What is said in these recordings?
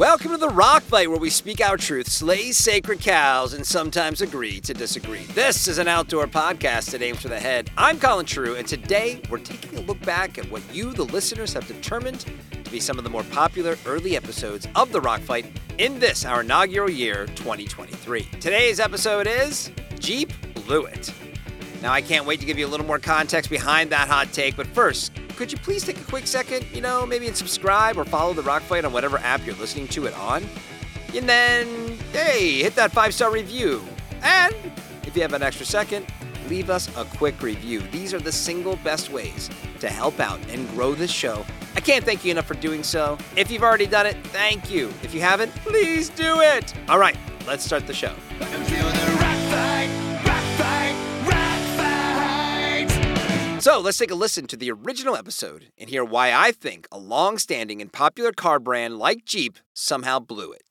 Welcome to the Rock Fight, where we speak our truth, slay sacred cows, and sometimes agree to disagree. This is an outdoor podcast that aims for the head. I'm Colin True, and today we're taking a look back at what you, the listeners, have determined to be some of the more popular early episodes of the Rock Fight in this, our inaugural year, 2023. Today's episode is Jeep Blew It. Now, I can't wait to give you a little more context behind that hot take, but first, could you please take a quick second, you know, maybe and subscribe or follow the Rock Fight on whatever app you're listening to it on? And then, hey, hit that five star review. And if you have an extra second, leave us a quick review. These are the single best ways to help out and grow this show. I can't thank you enough for doing so. If you've already done it, thank you. If you haven't, please do it. All right, let's start the show. So let's take a listen to the original episode and hear why I think a long standing and popular car brand like Jeep somehow blew it.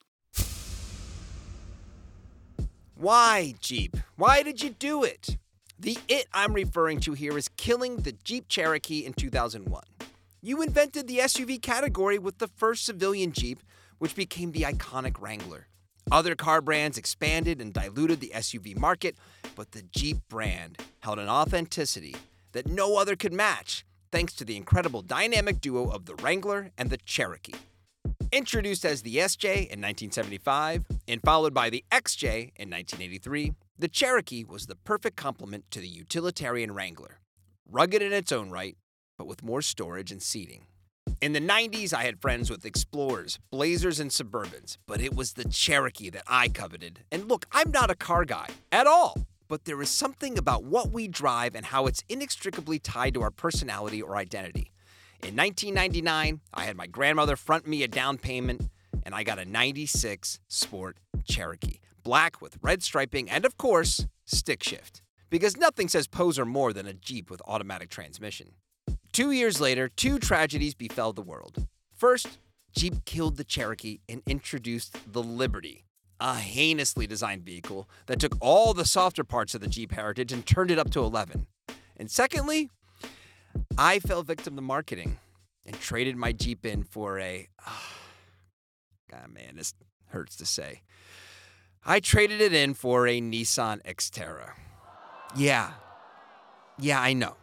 Why, Jeep? Why did you do it? The it I'm referring to here is killing the Jeep Cherokee in 2001. You invented the SUV category with the first civilian Jeep, which became the iconic Wrangler. Other car brands expanded and diluted the SUV market, but the Jeep brand held an authenticity that no other could match, thanks to the incredible dynamic duo of the Wrangler and the Cherokee. Introduced as the SJ in 1975 and followed by the XJ in 1983, the Cherokee was the perfect complement to the utilitarian Wrangler. Rugged in its own right, but with more storage and seating. In the 90s, I had friends with Explorers, Blazers, and Suburbans, but it was the Cherokee that I coveted. And look, I'm not a car guy at all but there is something about what we drive and how it's inextricably tied to our personality or identity. In 1999, I had my grandmother front me a down payment, and I got a 96 Sport Cherokee, black with red striping, and of course, stick shift. Because nothing says poser more than a Jeep with automatic transmission. Two years later, two tragedies befell the world. First, Jeep killed the Cherokee and introduced the Liberty, a heinously designed vehicle that took all the softer parts of the Jeep heritage and turned it up to 11. And secondly, I fell victim to marketing and traded my Jeep in for a. Oh, God, man, this hurts to say. I traded it in for a Nissan Xterra. Yeah. Yeah, I know.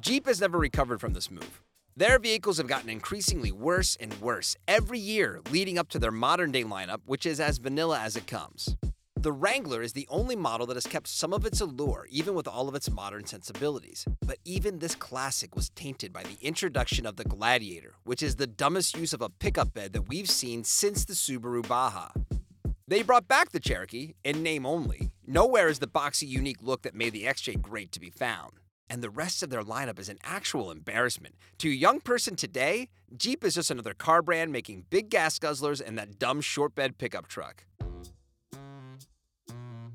Jeep has never recovered from this move. Their vehicles have gotten increasingly worse and worse every year leading up to their modern day lineup, which is as vanilla as it comes. The Wrangler is the only model that has kept some of its allure, even with all of its modern sensibilities. But even this classic was tainted by the introduction of the Gladiator, which is the dumbest use of a pickup bed that we've seen since the Subaru Baja. They brought back the Cherokee, in name only. Nowhere is the boxy, unique look that made the XJ great to be found and the rest of their lineup is an actual embarrassment. To a young person today, Jeep is just another car brand making big gas guzzlers and that dumb short bed pickup truck.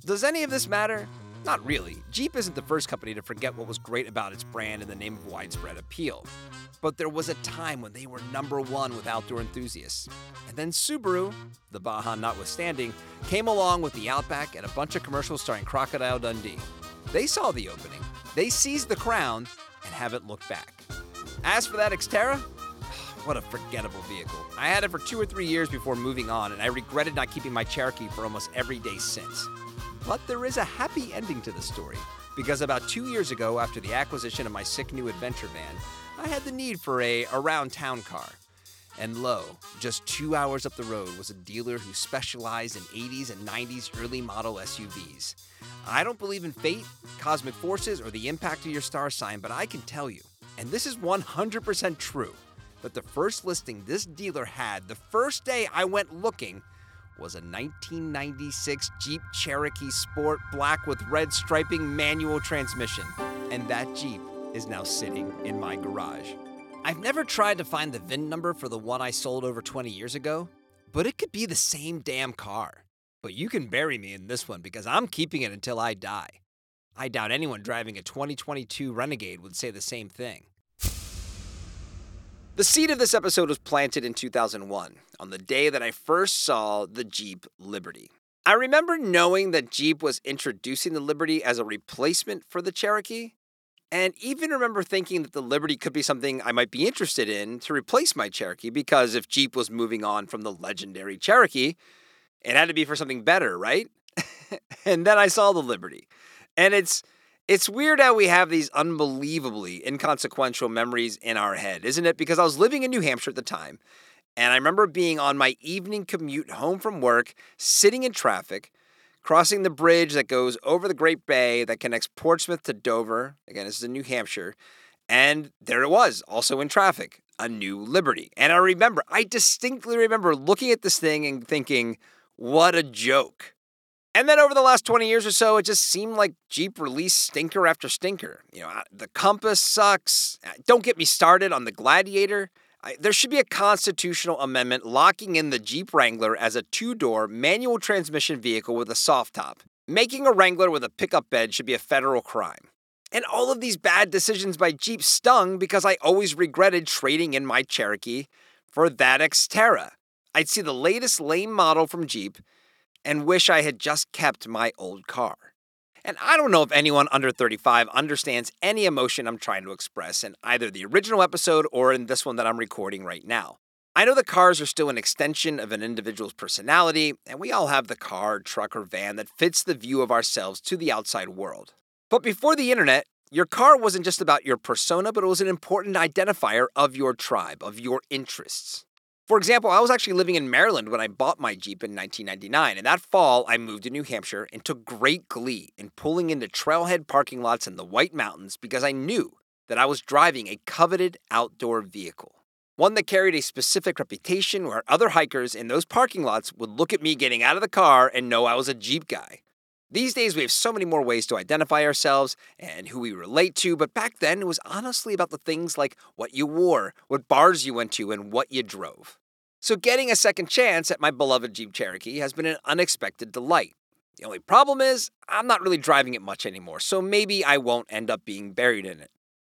Does any of this matter? Not really. Jeep isn't the first company to forget what was great about its brand in the name of widespread appeal. But there was a time when they were number one with outdoor enthusiasts. And then Subaru, the Baja notwithstanding, came along with the Outback and a bunch of commercials starring Crocodile Dundee. They saw the opening they seized the crown and haven't looked back. As for that Xterra, what a forgettable vehicle. I had it for two or three years before moving on, and I regretted not keeping my Cherokee for almost every day since. But there is a happy ending to the story, because about two years ago, after the acquisition of my sick new adventure van, I had the need for a around town car. And lo, just two hours up the road was a dealer who specialized in 80s and 90s early model SUVs. I don't believe in fate, cosmic forces, or the impact of your star sign, but I can tell you, and this is 100% true, that the first listing this dealer had the first day I went looking was a 1996 Jeep Cherokee Sport black with red striping manual transmission. And that Jeep is now sitting in my garage. I've never tried to find the VIN number for the one I sold over 20 years ago, but it could be the same damn car. But you can bury me in this one because I'm keeping it until I die. I doubt anyone driving a 2022 Renegade would say the same thing. The seed of this episode was planted in 2001, on the day that I first saw the Jeep Liberty. I remember knowing that Jeep was introducing the Liberty as a replacement for the Cherokee, and even remember thinking that the Liberty could be something I might be interested in to replace my Cherokee because if Jeep was moving on from the legendary Cherokee, it had to be for something better, right? and then I saw the Liberty. And it's it's weird how we have these unbelievably inconsequential memories in our head, isn't it? Because I was living in New Hampshire at the time, and I remember being on my evening commute home from work, sitting in traffic, crossing the bridge that goes over the Great Bay that connects Portsmouth to Dover. Again, this is in New Hampshire. And there it was, also in traffic, a new Liberty. And I remember, I distinctly remember looking at this thing and thinking, what a joke. And then over the last 20 years or so, it just seemed like Jeep released stinker after stinker. You know, the Compass sucks. Uh, don't get me started on the Gladiator. There should be a constitutional amendment locking in the Jeep Wrangler as a two door manual transmission vehicle with a soft top. Making a Wrangler with a pickup bed should be a federal crime. And all of these bad decisions by Jeep stung because I always regretted trading in my Cherokee for that Xterra. I'd see the latest lame model from Jeep and wish I had just kept my old car. And I don't know if anyone under 35 understands any emotion I'm trying to express in either the original episode or in this one that I'm recording right now. I know the cars are still an extension of an individual's personality, and we all have the car, truck, or van that fits the view of ourselves to the outside world. But before the internet, your car wasn't just about your persona, but it was an important identifier of your tribe, of your interests. For example, I was actually living in Maryland when I bought my Jeep in 1999, and that fall I moved to New Hampshire and took great glee in pulling into trailhead parking lots in the White Mountains because I knew that I was driving a coveted outdoor vehicle. One that carried a specific reputation where other hikers in those parking lots would look at me getting out of the car and know I was a Jeep guy. These days, we have so many more ways to identify ourselves and who we relate to, but back then it was honestly about the things like what you wore, what bars you went to, and what you drove. So, getting a second chance at my beloved Jeep Cherokee has been an unexpected delight. The only problem is, I'm not really driving it much anymore, so maybe I won't end up being buried in it.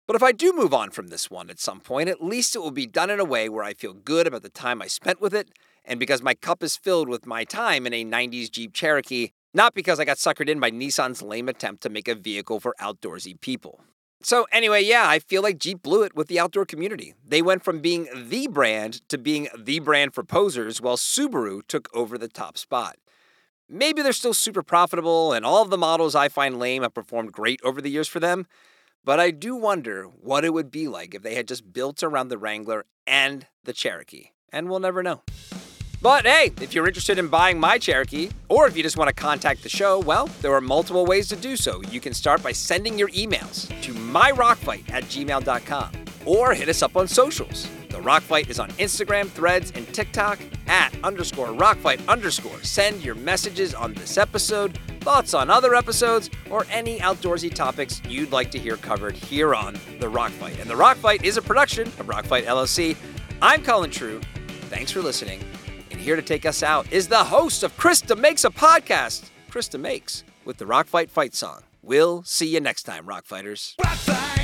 But if I do move on from this one at some point, at least it will be done in a way where I feel good about the time I spent with it, and because my cup is filled with my time in a 90s Jeep Cherokee not because I got suckered in by Nissan's lame attempt to make a vehicle for outdoorsy people. So, anyway, yeah, I feel like Jeep blew it with the outdoor community. They went from being the brand to being the brand for posers, while Subaru took over the top spot. Maybe they're still super profitable, and all of the models I find lame have performed great over the years for them, but I do wonder what it would be like if they had just built around the Wrangler and the Cherokee. And we'll never know. But hey, if you're interested in buying my Cherokee, or if you just want to contact the show, well, there are multiple ways to do so. You can start by sending your emails to myrockfight at gmail.com or hit us up on socials. The Rockfight is on Instagram, Threads, and TikTok at underscore rockfight underscore. Send your messages on this episode, thoughts on other episodes, or any outdoorsy topics you'd like to hear covered here on The Rockfight. And The Rockfight is a production of Rockfight LLC. I'm Colin True. Thanks for listening here to take us out is the host of Krista Makes a Podcast, Krista Makes, with the Rock Fight Fight song. We'll see you next time, Rock Fighters. Rock fight.